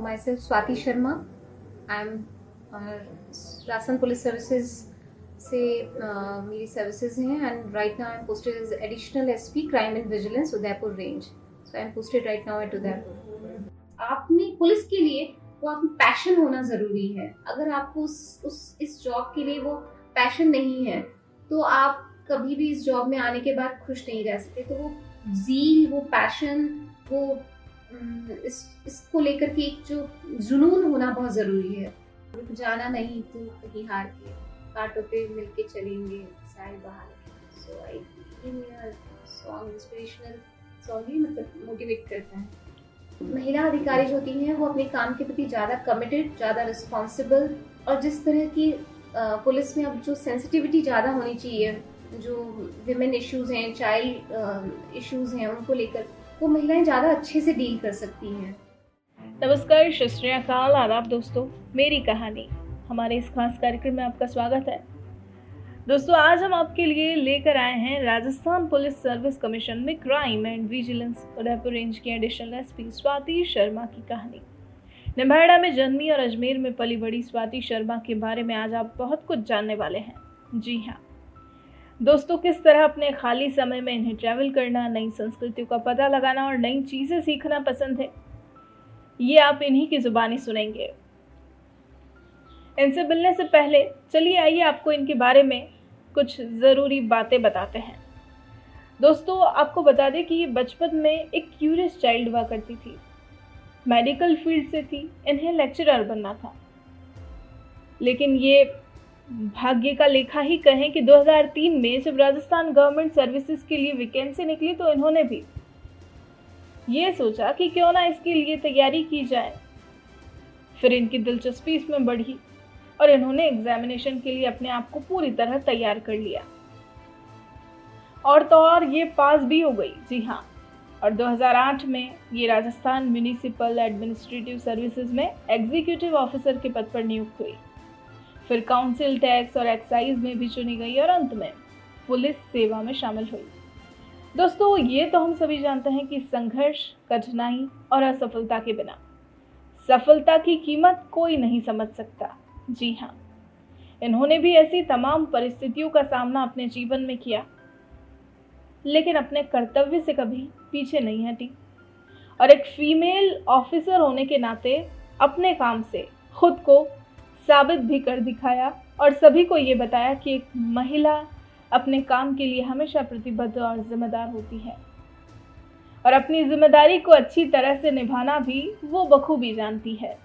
myself Swati Sharma. I'm uh, Rajasthan police services से मेरी services हैं and right now I am posted as additional SP crime and vigilance Udaipur range so I am posted right now at Udaipur आप में police के लिए वो आपको passion होना ज़रूरी है। अगर आपको उस उस इस जॉब के लिए वो पैशन नहीं है तो आप कभी भी इस जॉब में आने के बाद खुश नहीं रह सकते। तो वो जील वो पैशन वो इस, इसको लेकर के एक जो जुनून होना बहुत ज़रूरी है। रुक जाना नहीं तो कहीं हार के, कांटों पे मिलके चलेंगे साल बाहर। So I think song inspirational song ही मतलब मोटिवेट करता है। महिला अधिकारी जो होती हैं, वो अपने काम के प्रति ज़्यादा कमिटेड ज़्यादा रिस्पॉन्सिबल और जिस तरह की पुलिस में अब जो सेंसिटिविटी ज़्यादा होनी चाहिए, जो विमेन इश्यूज़ हैं चाइल्ड इश्यूज़ हैं, उनको लेकर वो महिलाएँ ज़्यादा अच्छे से डील कर सकती हैं। नमस्कार शस्त्रियाकाल आदाब दोस्तों, मेरी कहानी। हमारे इस खास कार्यक्रम में आपका स्वागत है। दोस्तों, आज हम आपके लिए लेकर आए हैं राजस्थान पुलिस सर्विस कमीशन में crime and vigilance Udaipur range की एडिशनल एसपी स्वाति शर्मा की कहानी। निम्बाड़ा में जन्मी और अजमेर में पली बड़ी स्वाति शर्मा के बारे में आज आप बहुत कुछ जानने वाले हैं। जी हाँ दोस्तों, किस तरह अपने खाली समय में इन्हें ट्रैवल करना, नई संस्कृतियों का पता लगाना और नई चीज़ें सीखना पसंद है? ये आप इन्हीं की जुबानी सुनेंगे। इनसे मिलने से पहले, चलिए आइए आपको इनके बारे में कुछ ज़रूरी बातें बताते हैं। दोस्तों, आपको बता दें कि ये बचपन में एक क्यूरियस चाइल्ड हुआ करती थी। मेडिकल फ़ील्ड से थी, इन्हें लेक्चरर बनना था। लेकिन ये भाग्य का लेखा ही कहें कि 2003 में जब राजस्थान गवर्नमेंट सर्विसेज़ के लिए वैकेंसी निकली तो इन्होंने भी ये सोचा कि क्यों ना इसके लिए तैयारी की जाए। फिर इनकी दिलचस्पी इसमें बढ़ी और इन्होंने एग्जामिनेशन के लिए अपने आप को पूरी तरह तैयार कर लिया। और तो और ये पास भी हो गई। जी हाँ और 2008 में ये राजस्थान म्यूनिसिपल एडमिनिस्ट्रेटिव सर्विसेज़ में एग्जीक्यूटिव ऑफिसर के पद पर नियुक्त हुई। फिर काउंसिल टैक्स और एक्साइज में भी चुनी गई और अंत में पुलिस सेवा में शामिल हुई। दोस्तों, ये तो हम सभी जानते हैं कि संघर्ष कठिनाई और असफलता के बिना सफलता की कीमत कोई नहीं समझ सकता। जी हाँ इन्होंने भी ऐसी तमाम परिस्थितियों का सामना अपने जीवन में किया, लेकिन अपने कर्तव्य से कभी पीछे नहीं हटी। और एक फीमेल ऑफिसर होने के नाते अपने काम से खुद को साबित भी कर दिखाया और सभी को ये बताया कि एक महिला अपने काम के लिए हमेशा प्रतिबद्ध और जिम्मेदार होती है। और अपनी ज़िम्मेदारी को अच्छी तरह से निभाना भी वो बखूबी जानती है।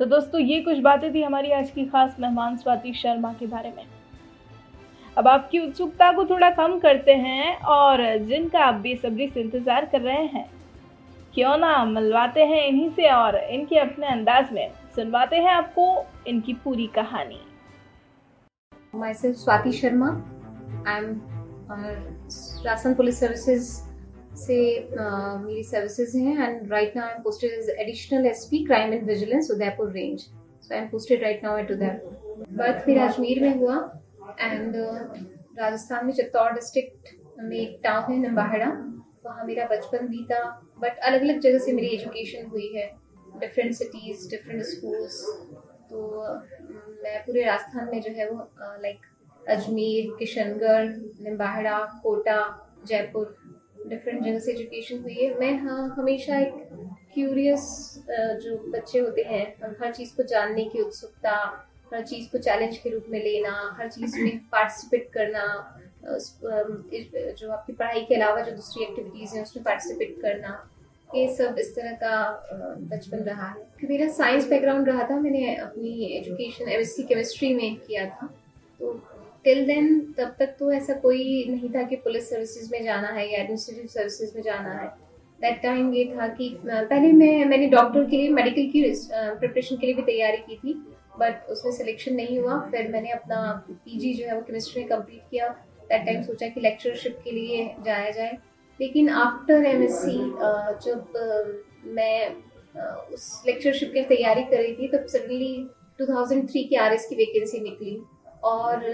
तो दोस्तों, ये कुछ बातें थी हमारी आज की खास मेहमान स्वाति शर्मा के बारे में। अब आपकी उत्सुकता को थोड़ा कम करते हैं और जिनका आप बेसब्री से इंतज़ार कर रहे हैं क्यों ना मिलवाते हैं इन्हीं से और इनके अपने अंदाज में सुनवाते हैं आपको इनकी पूरी कहानी। Myself Swati Sharma. I'm Rajasthan police services से uh, मेरी सर्विसेज़ हैं and right now I am posted as additional SP crime and vigilance Udaipur range so I am posted right now at Udaipur birth मेरा अजमेर में हुआ and uh, Rajasthan में Chittor district में एक town है नम्बाहड़ा वहाँ मेरा बचपन भी था। बट अलग अलग जगह से मेरी एजुकेशन हुई है। डिफरेंट सिटीज़ डिफरेंट स्कूल्स तो मैं पूरे राजस्थान में जो है वो लाइक अजमेर, किशनगढ़ निम्बाहड़ा कोटा, जयपुर डिफरेंट जगह से एजुकेशन हुई है। मैं हाँ हमेशा एक क्यूरियस जो बच्चे होते हैं हर चीज़ को जानने की उत्सुकता, हर चीज़ को चैलेंज के रूप में लेना, हर चीज़ में पार्टिसिपेट करना जो आपकी पढ़ाई के अलावा जो दूसरी एक्टिविटीज़ हैं, उसमें पार्टिसिपेट करना, ये सब इस तरह का बचपन रहा है। मेरा साइंस बैकग्राउंड रहा था, मैंने अपनी एजुकेशन एमएससी केमिस्ट्री में किया था। तो टिल देन तब तक तो ऐसा कोई नहीं था कि पुलिस सर्विसेज़ में जाना है या एडमिनिस्ट्रेटिव सर्विसेज़ में जाना है। दैट टाइम ये था कि पहले मैं, मैंने डॉक्टर के लिए मेडिकल की प्रिपरेशन के लिए भी तैयारी की थी बट उसमें सिलेक्शन नहीं हुआ। फिर मैंने अपना पीजी जो है वो केमिस्ट्री में कंप्लीट किया। दैट टाइम सोचा कि लेक्चरशिप के लिए जाया जाए। लेकिन आफ्टर एमएससी जब मैं उस लेक्चरशिप की तैयारी कर रही थी, तब सडनली 2003 की आर एस की वैकेंसी निकली। और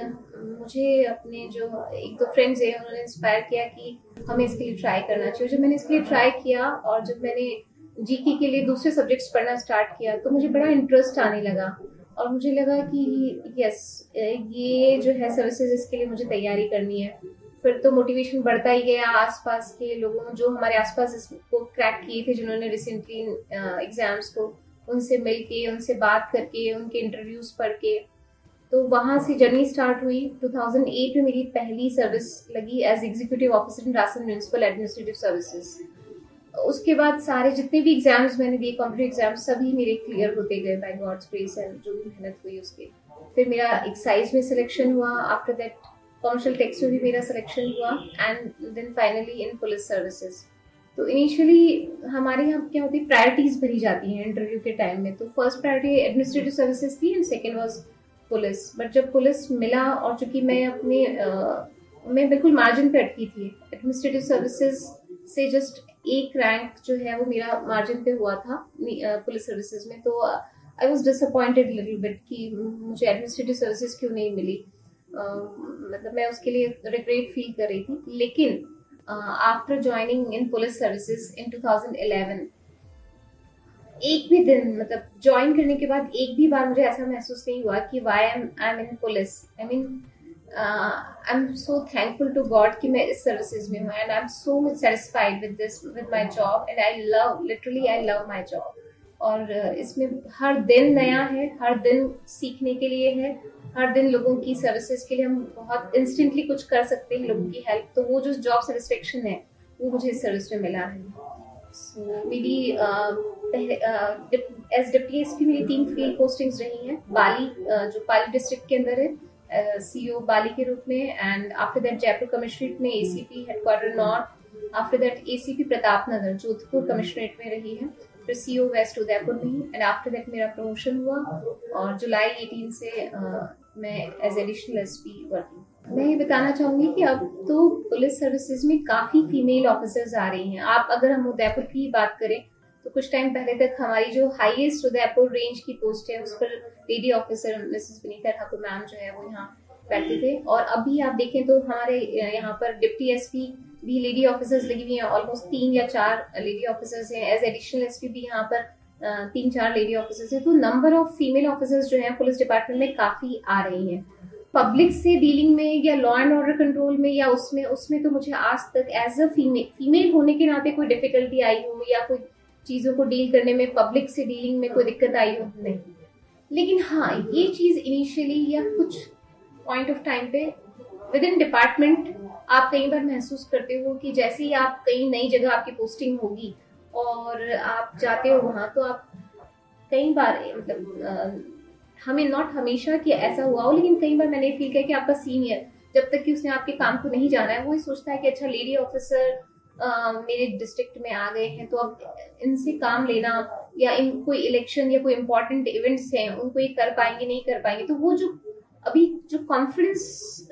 मुझे अपने जो एक दो फ्रेंड्स हैं, उन्होंने इंस्पायर किया कि हमें इसके लिए ट्राई करना चाहिए। जब मैंने इसके लिए ट्राई किया और जब मैंने जीके के लिए दूसरे सब्जेक्ट्स पढ़ना स्टार्ट किया तो मुझे बड़ा इंटरेस्ट आने लगा। और मुझे लगा कि यस ये जो है सर्विसेज़ इसके लिए मुझे तैयारी करनी है। फिर तो मोटिवेशन बढ़ता ही गया आसपास के लोगों जो हमारे आसपास इसको क्रैक किए थे, जिन्होंने रिसेंटली एग्ज़ाम्स को उनसे मिल के उनसे बात करके, उनके इंटरव्यूज़ पढ़ के तो वहाँ से जर्नी स्टार्ट हुई। 2008 में मेरी पहली सर्विस लगी as executive officer in ration municipal administrative services उसके बाद सारे जितने भी एग्ज़ाम्स मैंने दिए कॉम्पिटेटिव एग्ज़ाम्स सभी मेरे क्लियर होते गए बाय गॉड्स ग्रेस एंड जो भी मेहनत हुई उसके। फिर मेरा एक्साइज में सिलेक्शन हुआ आफ्टर दैट कॉमर्शियल टेक्स में भी मेरा सिलेक्शन हुआ and then finally in police services तो इनिशियली हमारे यहाँ क्या होती है प्रायोरिटीज भरी जाती हैं इंटरव्यू के टाइम में। तो फ़र्स्ट प्रायोरिटी एडमिनिस्ट्रेटिव सर्विसेज़ थी and second was police but जब पुलिस मिला और चूँकि मैं अपने मैं बिल्कुल मार्जिन पे अटकी थी एडमिनिस्ट्रेटिव सर्विसेज़ से जस्ट एक रैंक जो है वो मेरा मार्जिन पे हुआ था पुलिस सर्विसेज़ में तो I was disappointed little bit कि मुझे एडमिनिस्ट्रेटिव सर्विसेज़ क्यों नहीं मिली। मतलब मैं उसके लिए रिग्रेट फील कर रही थी। लेकिन after joining in police services in 2011 एक भी दिन मतलब ज्वाइन करने के बाद एक भी बार मुझे ऐसा महसूस नहीं हुआ कि why am I am in police I mean I am so thankful to God कि मैं इस सर्विसेज़ में हूँ and I am so much satisfied with this with my job and I love literally I love my job और इसमें हर दिन नया है हर दिन सीखने के लिए है हर दिन लोगों की सर्विसेज़ के लिए हम बहुत इंस्टेंटली कुछ कर सकते हैं लोगों की हेल्प तो वो जो जॉब सेटिस्फेक्शन है वो मुझे इस सर्विस में मिला है। So, मेरी एज डिप्टी एस मेरी तीन फ़ील्ड पोस्टिंग्स रही हैं बाली uh, जो पाली डिस्ट्रिक्ट के अंदर है सीईओ बाली के रूप में and after that Jaipur commissionerate में ACP headquarter north after that ACP Pratap Nagar Jodhpur commissionerate में रही है फिर सीईओ वेस्ट उदयपुर में एंड आफ्टर दैट मेरा प्रमोशन हुआ और जुलाई 18 से uh, मैं as additional S P working मैं ये बताना चाहूँगी कि अब तो पुलिस सर्विसेज़ में काफ़ी फीमेल ऑफिसर्स आ रही हैं। आप अगर हम उदयपुर की बात करें तो कुछ टाइम पहले तक हमारी जो हाईएस्ट उदयपुर रेंज की पोस्ट है, उस पर lady officer Mrs Vinita Thakur ma'am जो है वो यहाँ बैठते थे। और अभी आप देखें तो हमारे यहाँ पर डिप्टी एसपी भी लेडी ऑफिसर्स लगी हुई हैं। ऑलमोस्ट तीन या चार लेडी ऑफिसर्स हैं। एज एडिशनल एसपी भी यहाँ पर तीन चार लेडी ऑफिसर्स हैं। तो नंबर ऑफ़ फीमेल ऑफिसर्स जो है पुलिस डिपार्टमेंट में काफ़ी आ रही हैं। पब्लिक से डीलिंग में या लॉ एंड ऑर्डर कंट्रोल में या उसमें उसमें तो मुझे आज तक एज अ फीमेल फीमेल होने के नाते कोई डिफिकल्टी आई हो या कोई चीज़ों को डील करने में पब्लिक से डीलिंग में कोई दिक्कत आई हो? नहीं। लेकिन हाँ ये चीज़ इनिशियली या कुछ पॉइंट ऑफ़ टाइम पे विद इन डिपार्टमेंट आप कई बार महसूस करते हो कि जैसे ही आप कहीं नई जगह आपकी पोस्टिंग होगी और आप जाते हो वहाँ तो आप कई बार मतलब हमें नॉट हमेशा कि ऐसा हुआ हो, लेकिन कई बार मैंने फील किया कि आपका सीनियर जब तक कि उसने आपके काम को नहीं जाना है, वो ही सोचता है कि अच्छा लेडी ऑफिसर मेरे डिस्ट्रिक्ट में आ गए हैं तो अब इनसे काम लेना या इन कोई इलेक्शन या कोई इम्पोर्टेंट इवेंट्स हैं उनको ये कर पाएँगे नहीं कर पाएँगे तो वो जो अभी जो कॉन्फिडेंस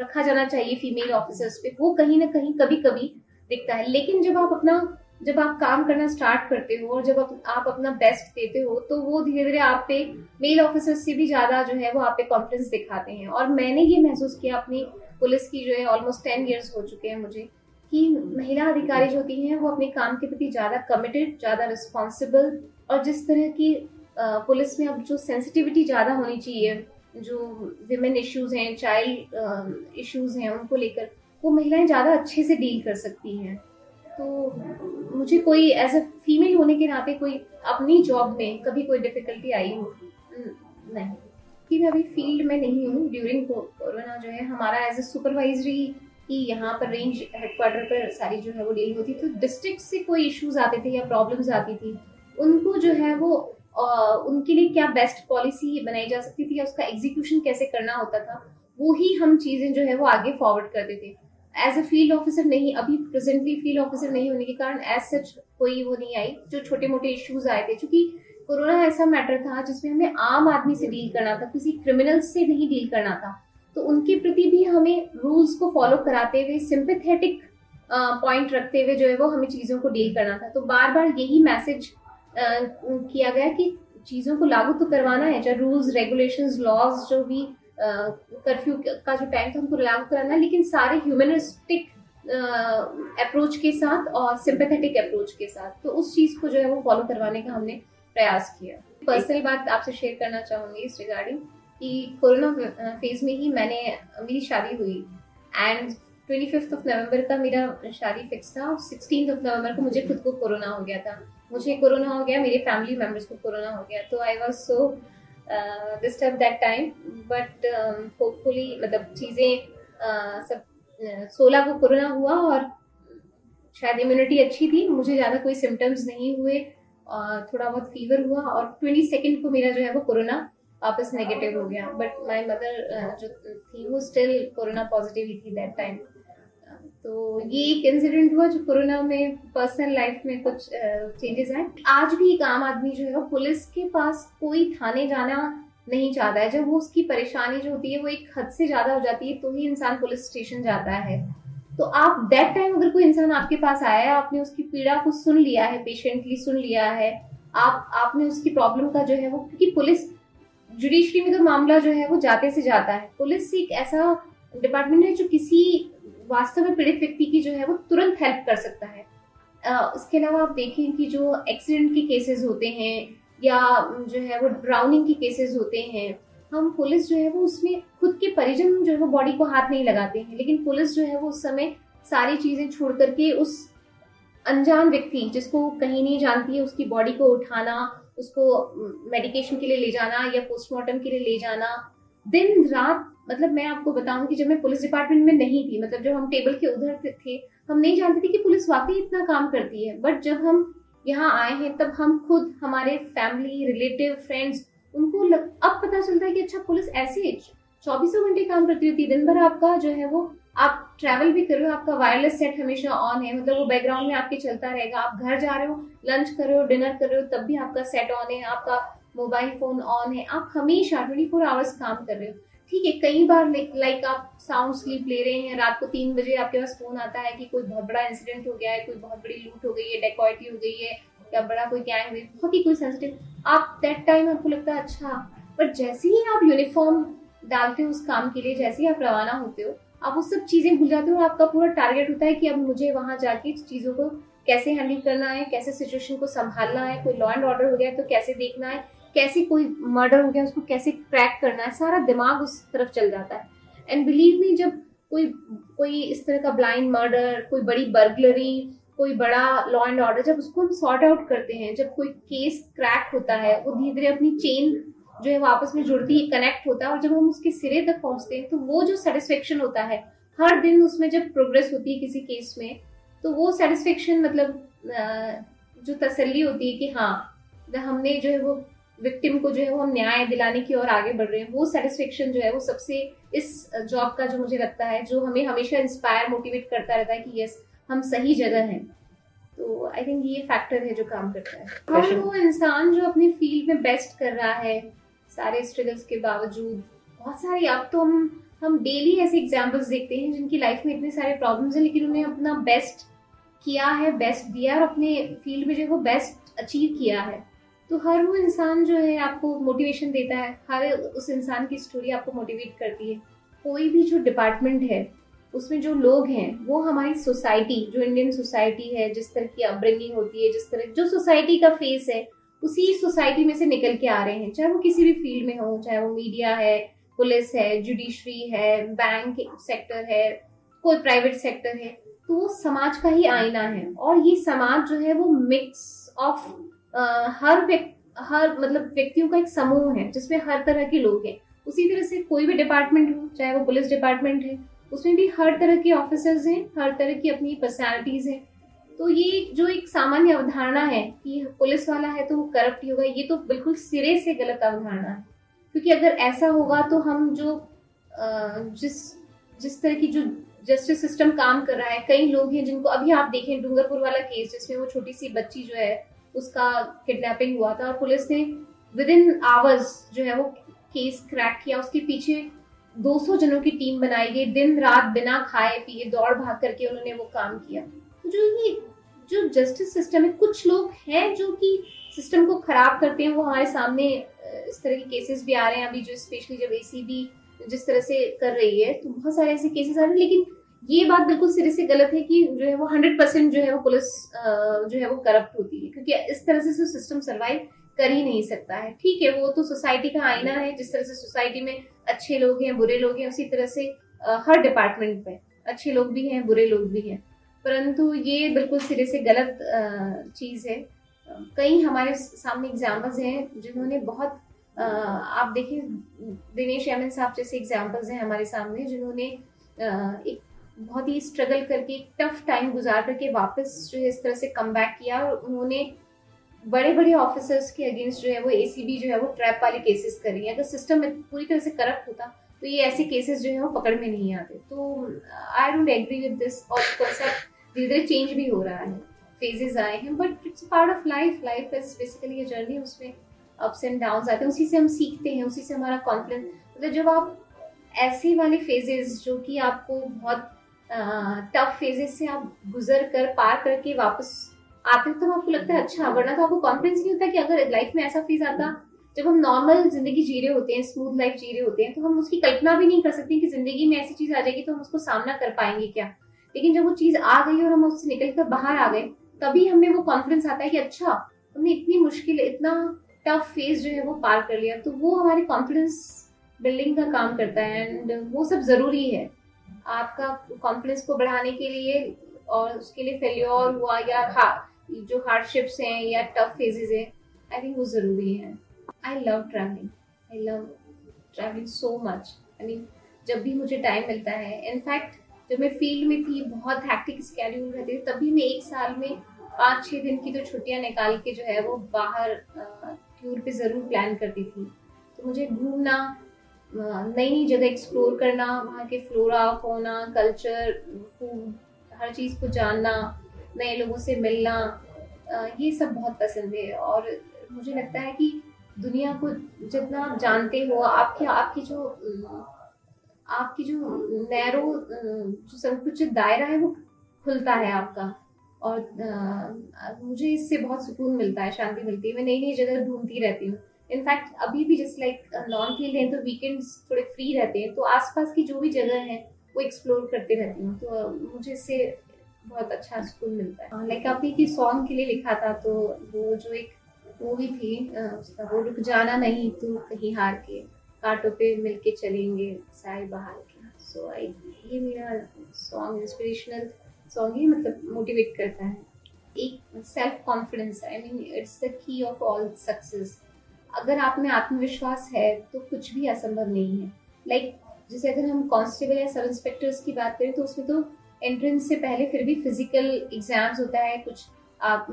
रखा जाना चाहिए फीमेल ऑफिसर्स पे वो कहीं ना कहीं कभी कभी दिखता है। लेकिन जब आप अपना जब आप काम करना स्टार्ट करते हो और जब आप, आप अपना बेस्ट देते हो तो वो धीरे धीरे आप पे मेल ऑफिसर्स से भी ज़्यादा जो है वो आप पे कॉन्फिडेंस दिखाते हैं। और मैंने ये महसूस किया अपनी पुलिस की जो है ऑलमोस्ट टेन ईयर्स हो चुके हैं मुझे। कि महिला अधिकारी जो होती हैं, वो अपने काम के प्रति ज़्यादा कमिटेड ज़्यादा रिस्पॉन्सिबल और जिस तरह की पुलिस में अब जो सेंसिटिविटी ज़्यादा होनी चाहिए, जो विमेन इश्यूज़ हैं चाइल्ड इश्यूज़ हैं, उनको लेकर, वो महिलाएँ ज़्यादा अच्छे से डील कर सकती हैं। तो मुझे कोई एज ए फीमेल होने के नाते कोई अपनी जॉब में कभी कोई डिफिकल्टी आई हो? नहीं। कि मैं अभी फ़ील्ड में नहीं हूँ ड्यूरिंग कोरोना जो है, हमारा एज ए सुपरवाइजरी की यहाँ पर रेंज हेडक्वार्टर पर सारी जो है वो डील होती तो डिस्ट्रिक्ट से कोई इश्यूज़ आते थे या प्रॉब्लम्स आती थी उनको जो है वो आ, उनके लिए क्या बेस्ट पॉलिसी बनाई जा सकती थी या उसका एग्जीक्यूशन कैसे करना होता था वो ही हम चीज़ें जो है वो आगे फॉरवर्ड करते थे। एज अ फ़ील्ड ऑफिसर नहीं अभी प्रेजेंटली फ़ील्ड ऑफिसर नहीं होने के कारण एज सच कोई वो नहीं आई जो छोटे मोटे इश्यूज़ आए थे क्योंकि कोरोना ऐसा मैटर था जिसमें हमें आम आदमी से डील करना था किसी क्रिमिनल से नहीं डील करना था। तो उनके प्रति भी हमें रूल्स को फॉलो कराते हुए सिंपथेटिक पॉइंट रखते हुए जो है वो हमें चीज़ों को डील करना था। तो बार बार यही मैसेज किया गया कि चीज़ों को लागू तो करवाना है चाहे रूल्स रेगुलेशंस लॉज जो भी कर्फ्यू का जो टाइम था उनको लागू कराना है लेकिन सारे ह्यूमनिस्टिक अप्रोच के साथ और सिंपैथेटिक अप्रोच के साथ। तो उस चीज़ को जो है वो फॉलो करवाने का हमने प्रयास किया। पर्सनल बात आपसे शेयर करना चाहूँगी इस रिगार्डिंग कि कोरोना फ़ेज़ में ही मैंने मेरी शादी हुई। And twenty fifth of November का मेरा शादी फिक्स था सिक्सटीन ऑफ़ नवंबर को मुझे खुद को कोरोना हो गया था। मुझे कोरोना हो गया, मेरे फैमिली मेंबर्स को कोरोना हो गया। तो I was so disturb that time but hopefully मतलब चीज़ें सब सोलह को कोरोना हुआ और शायद इम्यूनिटी अच्छी थी, मुझे ज़्यादा कोई सिम्टम्स नहीं हुए और थोड़ा बहुत फीवर हुआ और ट्वेंटी सेकेंड को मेरा जो है वो कोरोना वापस नेगेटिव हो गया। बट माई मदर जो थी, वो स्टिल कोरोना पॉजिटिव ही थी दैट टाइम तो ये एक इंसिडेंट हुआ जो कोरोना में पर्सनल लाइफ में कुछ चेंजेस आए आज भी एक आम आदमी जो है पुलिस के पास कोई थाने जाना नहीं चाहता है। जब वो उसकी परेशानी जो होती है, वो एक हद से ज़्यादा हो जाती है तो ही इंसान पुलिस स्टेशन जाता है। तो आप दैट टाइम अगर कोई इंसान आपके पास आया है, आपने उसकी पीड़ा को सुन लिया है पेशेंटली सुन लिया है, आप, आपने उसकी प्रॉब्लम का जो है वो, क्योंकि पुलिस जुडिशरी में तो मामला जो है वो जाते से जाता है। पुलिस एक ऐसा डिपार्टमेंट है जो किसी वास्तव में पीड़ित व्यक्ति की जो है वो तुरंत हेल्प कर सकता है। उसके अलावा आप देखें कि जो एक्सीडेंट के केसेस होते हैं या जो है वो ड्राउनिंग के केसेस होते हैं, हम पुलिस जो है वो उसमें खुद के परिजन जो है वो बॉडी को हाथ नहीं लगाते हैं। लेकिन पुलिस जो है वो उस समय सारी चीज़ें छोड़ करके उस अनजान व्यक्ति जिसको कहीं नहीं जानती है, उसकी बॉडी को उठाना उसको मेडिकेशन के लिए ले जाना या पोस्टमार्टम के लिए ले जाना। दिन रात मतलब मैं आपको बताऊँ कि जब मैं पुलिस डिपार्टमेंट में नहीं थी मतलब जब हम टेबल के उधर थे हम नहीं जानते थे कि पुलिस वाकई इतना काम करती है। बट जब हम यहाँ आए हैं तब हम खुद हमारे फैमिली रिलेटिव फ्रेंड्स उनको लग, अब पता चलता है कि अच्छा पुलिस ऐसे चौबीसों घंटे काम करती होती है। दिन भर आपका जो है वो आप ट्रैवल भी कर रहे हो आपका वायरलेस सेट हमेशा ऑन है मतलब वो बैकग्राउंड में आपके चलता रहेगा। आप घर जा रहे हो लंच कर रहे हो डिनर कर रहे हो, तब भी आपका सेट ऑन है, आपका मोबाइल फ़ोन ऑन है। आप हमेशा ट्वेंटी फोर आवर्स काम कर रहे हो। ठीक है, कई बार लाइक आप साउंड स्लीप ले रहे हैं, रात को तीन बजे आपके पास फ़ोन आता है कि कोई बहुत बड़ा इंसिडेंट हो गया है, कोई बहुत बड़ी लूट हो गई है डेकोइटी हो गई है, या बड़ा कोई गैंग हुई बहुत ही कोई सेंसिटिव आप दैट टाइम आपको लगता है अच्छा बट जैसे ही आप यूनिफॉर्म डालते हो उस काम के लिए, जैसे ही आप रवाना होते हो आप वो सब चीज़ें भूल जाते हो आपका पूरा टारगेट होता है कि अब मुझे वहाँ जाके चीज़ों को कैसे हैंडल करना है, कैसे सिचुएशन को संभालना है, कोई लॉ एंड ऑर्डर हो गया तो कैसे देखना है, कैसे कोई मर्डर हो गया उसको कैसे क्रैक करना है, सारा दिमाग उस तरफ़ चल जाता है। एंड बिलीव मी जब कोई कोई इस तरह का ब्लाइंड मर्डर कोई बड़ी बर्गलरी कोई बड़ा लॉ एंड ऑर्डर जब उसको हम सॉर्ट आउट करते हैं, जब कोई केस क्रैक होता है, वो धीरे धीरे अपनी चेन जो है वो आपस में जुड़ती है कनेक्ट होता है और जब हम उसके सिरे तक पहुँचते हैं तो वो जो सेटिस्फेक्शन होता है हर दिन उसमें जब प्रोग्रेस होती है किसी केस में तो वो सेटिस्फेक्शन मतलब जो तसल्ली होती है कि हाँ हमने जो है वो विक्टिम को जो है वो हम न्याय दिलाने की ओर आगे बढ़ रहे हैं वो सेटिस्फेक्शन जो है वो सबसे इस जॉब का जो मुझे लगता है जो हमें हमेशा इंस्पायर मोटिवेट करता रहता है कि यस हम सही जगह हैं। तो आई थिंक ये फैक्टर है जो काम करता है। और वो इंसान जो अपनी फ़ील्ड में बेस्ट कर रहा है सारे स्ट्रगल्स के बावजूद, बहुत सारी, अब तो हम हम डेली ऐसे एग्जाम्पल्स देखते हैं जिनकी लाइफ में इतने सारे प्रॉब्लम्स हैं, लेकिन उन्हें अपना बेस्ट किया है बेस्ट दिया और अपने फ़ील्ड में जो है वो बेस्ट अचीव किया है। तो हर वो इंसान जो है आपको मोटिवेशन देता है, हर उस इंसान की स्टोरी आपको मोटिवेट करती है। कोई भी जो डिपार्टमेंट है, उसमें जो लोग हैं, वो हमारी सोसाइटी जो इंडियन सोसाइटी है, जिस तरह की अपब्रिंगिंग होती है, जिस तरह, जो सोसाइटी का फेस है उसी सोसाइटी में से निकल के आ रहे हैं, चाहे वो किसी भी फ़ील्ड में हो, चाहे वो मीडिया है पुलिस है जुडिशरी है बैंक सेक्टर है, कोई प्राइवेट सेक्टर है तो वो समाज का ही आईना है। और ये समाज जो है वो मिक्स ऑफ़ हर व्यक्ति हर मतलब व्यक्तियों का एक समूह है, जिसमें हर तरह के लोग हैं। उसी तरह से कोई भी डिपार्टमेंट हो, चाहे वो पुलिस डिपार्टमेंट है, उसमें भी हर तरह के ऑफिसर्स हैं, हर तरह की अपनी पर्सनैलिटीज हैं। तो ये जो एक सामान्य अवधारणा है कि पुलिस वाला है तो वो करप्ट ही होगा, ये तो बिल्कुल सिरे से गलत अवधारणा है। क्योंकि अगर ऐसा होगा तो हम जो जिस जिस तरह की जो जस्टिस सिस्टम काम कर रहा है, कई लोग हैं जिनको अभी आप देखें, डूंगरपुर वाला केस जिसमें वो छोटी सी बच्ची जो है, उसका किडनैपिंग हुआ था और पुलिस ने विद इन आवर्स जो है वो केस क्रैक किया, उसके पीछे 200 जनों की टीम बनाई गई, दिन रात बिना खाए पिए, दौड़ भाग करके उन्होंने वो काम किया। जो ये, जो जस्टिस सिस्टम है, कुछ लोग हैं जो कि सिस्टम को खराब करते हैं, वो हमारे सामने इस तरह के केसेस भी आ रहे हैं, अभी जो स्पेशली जब एसीबी जिस तरह से कर रही है तो बहुत सारे ऐसे केसेस आ रहे हैं, लेकिन ये बात बिल्कुल सिरे से गलत है कि जो है वो हंड्रेड परसेंट जो है वो पुलिस जो है वो करप्ट होती है, क्योंकि इस तरह से सिस्टम सर्वाइव कर ही नहीं सकता है। ठीक है, वो तो सोसाइटी का आईना है, जिस तरह से सोसाइटी में अच्छे लोग हैं, बुरे लोग हैं, उसी तरह से हर डिपार्टमेंट में अच्छे लोग भी हैं, बुरे लोग भी हैं। परंतु ये बिल्कुल सिरे से गलत चीज़ है। कई हमारे सामने एग्जाम्पल्स हैं जिन्होंने बहुत आप देखिए, दिनेश एमन साहब जैसे एग्जाम्पल्स हैं हमारे सामने जिन्होंने एक बहुत ही स्ट्रगल करके, एक टफ टाइम गुजार करके वापस जो है इस तरह से कम किया और उन्होंने बड़े बड़े ऑफिसर्स के अगेंस्ट जो है वो एसीबी जो है वो ट्रैप वाले केसेस कर है। अगर सिस्टम पूरी तरह से करप्ट होता तो ये ऐसे केसेस जो है वो पकड़ में नहीं आते। तो I don't agree with this और कॉन्सेप्ट धीरे धीरे चेंज भी हो रहा है। फेजेस आए हैं but it's part of life life is basically journey उसमें अप्स एंड डाउन आते हैं। उसी से हम सीखते हैं। उसी से हमारा कॉन्फिडेंस मतलब जब आप ऐसे वाले फेजेस जो कि आपको बहुत टफ फेजेस से आप गुजर कर, पार करके वापस आते हो तो आपको लगता है अच्छा वरना तो आपको कॉन्फिडेंस नहीं होता कि अगर लाइफ में ऐसा फ़ेज़ आता जब हम नॉर्मल ज़िंदगी जी रहे होते हैं स्मूथ लाइफ जी रहे होते हैं तो हम उसकी कल्पना भी नहीं कर सकते कि ज़िंदगी में ऐसी चीज़ आ जाएगी तो हम उसको सामना कर पाएँगे क्या। लेकिन जब वो चीज़ आ गई और हम उससे निकल कर बाहर आ गए तभी हमें वो कॉन्फिडेंस आता है कि अच्छा हमने इतनी मुश्किल इतना टफ फ़ेज़ जो है वो पार कर लिया तो वो हमारे कॉन्फिडेंस बिल्डिंग का काम करता है एंड वो सब ज़रूरी है। आपका कॉन्फिडेंस को बढ़ाने के लिए और उसके लिए फेल्योर हुआ या हा, जो हार्डशिप्स हैं या टफ फेजेस हैं आई थिंक वो ज़रूरी है। I love travelling I love travelling so much I mean जब भी मुझे टाइम मिलता है इनफैक्ट जब मैं फ़ील्ड में थी, बहुत हैक्टिक स्केड्यूल रहती थी, तभी मैं एक साल में पाँच छः दिन की तो छुट्टियाँ निकाल के जो है वो बाहर टूर पे ज़रूर प्लान करती थी। तो मुझे घूमना नई नई जगह एक्सप्लोर करना, वहाँ के फ्लोरा फोना कल्चर फ़ूड हर चीज़ को जानना, नए लोगों से मिलना ये सब बहुत पसंद है। और मुझे लगता है कि दुनिया को जितना आप जानते हो आपके आपकी जो आपकी जो नैरो जो संकुचित दायरा है वो खुलता है आपका। और आ, मुझे इससे बहुत सुकून मिलता है शांति मिलती है। मैं नई नई जगह ढूंढती रहती हूँ। इनफैक्ट अभी भी जैसे लाइक नॉन फ़ील्ड है तो वीकेंड्स थोड़े फ्री रहते हैं। तो आसपास की जो भी जगह है वो एक्सप्लोर करते रहती हूँ। तो मुझे इससे बहुत अच्छा सुकून मिलता है। लाइक आपने की सॉन्ग के लिए लिखा था तो वो जो एक मूवी थी उसका वो रुक जाना नहीं तू कहीं हार के कांटों पे मिलके चलेंगे साय बहार के। सो आई ये मेरा सॉन्ग इंस्पिरेशनल सॉन्ग ही मतलब मोटिवेट करता है। एक self confidence I mean it's the key of all success अगर आप में आत्मविश्वास है तो कुछ भी असंभव नहीं है। लाइक like, जैसे अगर हम कांस्टेबल या सब इंस्पेक्टर्स की बात करें तो उसमें तो एंट्रेंस से पहले फिर भी फ़िज़िकल एग्ज़ाम्स होता है कुछ आप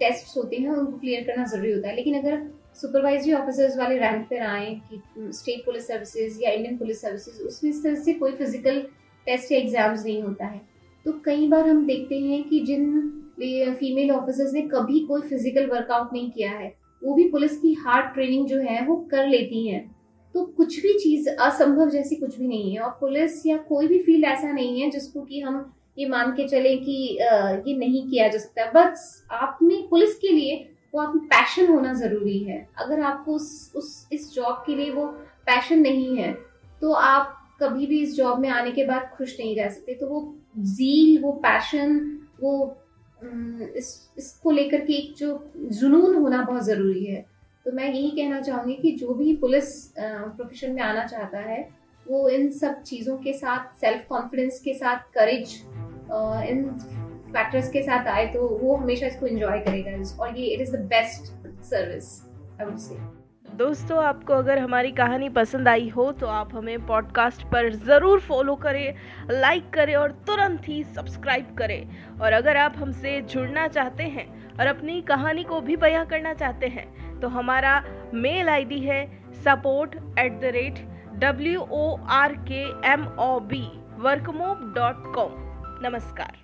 टेस्ट होते हैं, उनको क्लियर करना ज़रूरी होता है। लेकिन अगर सुपरवाइजरी ऑफिसर्स वाले रैंक पर आए कि स्टेट पुलिस सर्विसेज़ या इंडियन पुलिस सर्विसेज़ उसमें इस तरह से कोई फ़िज़िकल टेस्ट या एग्ज़ाम्स नहीं होता है। तो कई बार हम देखते हैं कि जिन फीमेल ऑफिसर्स ने कभी कोई फ़िज़िकल वर्कआउट नहीं किया है, वो भी पुलिस की हार्ड ट्रेनिंग जो है, वो कर लेती हैं। तो कुछ भी चीज़ असंभव जैसी कुछ भी नहीं है और पुलिस या कोई भी फ़ील्ड ऐसा नहीं है जिसको कि हम ये मान के चले कि ये नहीं किया जा सकता। बस आप में पुलिस के लिए वो आप पैशन होना ज़रूरी है। अगर आपको उस, उस इस जॉब के लिए वो पैशन नहीं है तो आप कभी भी इस जॉब में आने के बाद खुश नहीं रह सकते। तो वो जील वो पैशन वो इस इसको लेकर के एक जो जुनून होना बहुत ज़रूरी है। तो मैं यही कहना चाहूँगी कि जो भी पुलिस प्रोफेशन में आना चाहता है वो इन सब चीज़ों के साथ सेल्फ कॉन्फिडेंस के साथ करेज इन फैक्टर्स के साथ आए तो वो हमेशा इसको एंजॉय करेगा। और ये it is the best service I would say दोस्तों, आपको अगर हमारी कहानी पसंद आई हो तो आप हमें पॉडकास्ट पर ज़रूर फॉलो करें लाइक करें और तुरंत ही सब्सक्राइब करें। और अगर आप हमसे जुड़ना चाहते हैं और अपनी कहानी को भी बयां करना चाहते हैं तो हमारा मेल आईडी है support at the rate W O R K M O B Workmob dot com नमस्कार।